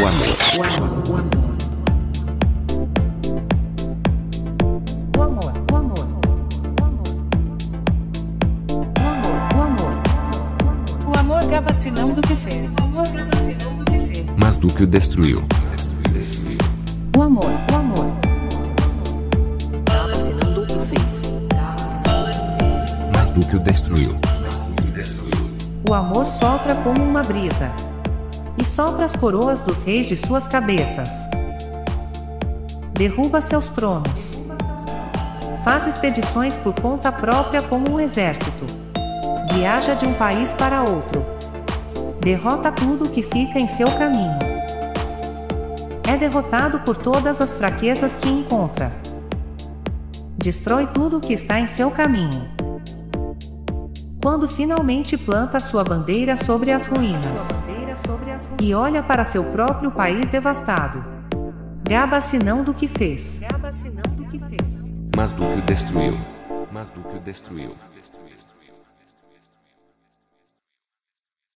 O amor. O amor, o amor. O amor. O amor, o amor. O amor gaba-se não do que fez. Mas do que o destruiu. O amor, o amor. Não do que fez. Mas do que o destruiu. O amor sopra como uma brisa. E sopra as coroas dos reis de suas cabeças. Derruba seus tronos. Faz expedições por conta própria como um exército. Viaja de um país para outro. Derrota tudo que fica em seu caminho. É derrotado por todas as fraquezas que encontra. Destrói tudo que está em seu caminho quando finalmente planta sua bandeira sobre as ruínas e olha para seu próprio país devastado. Gaba-se não do que fez. Mas do que o destruiu. Mas do que o destruiu.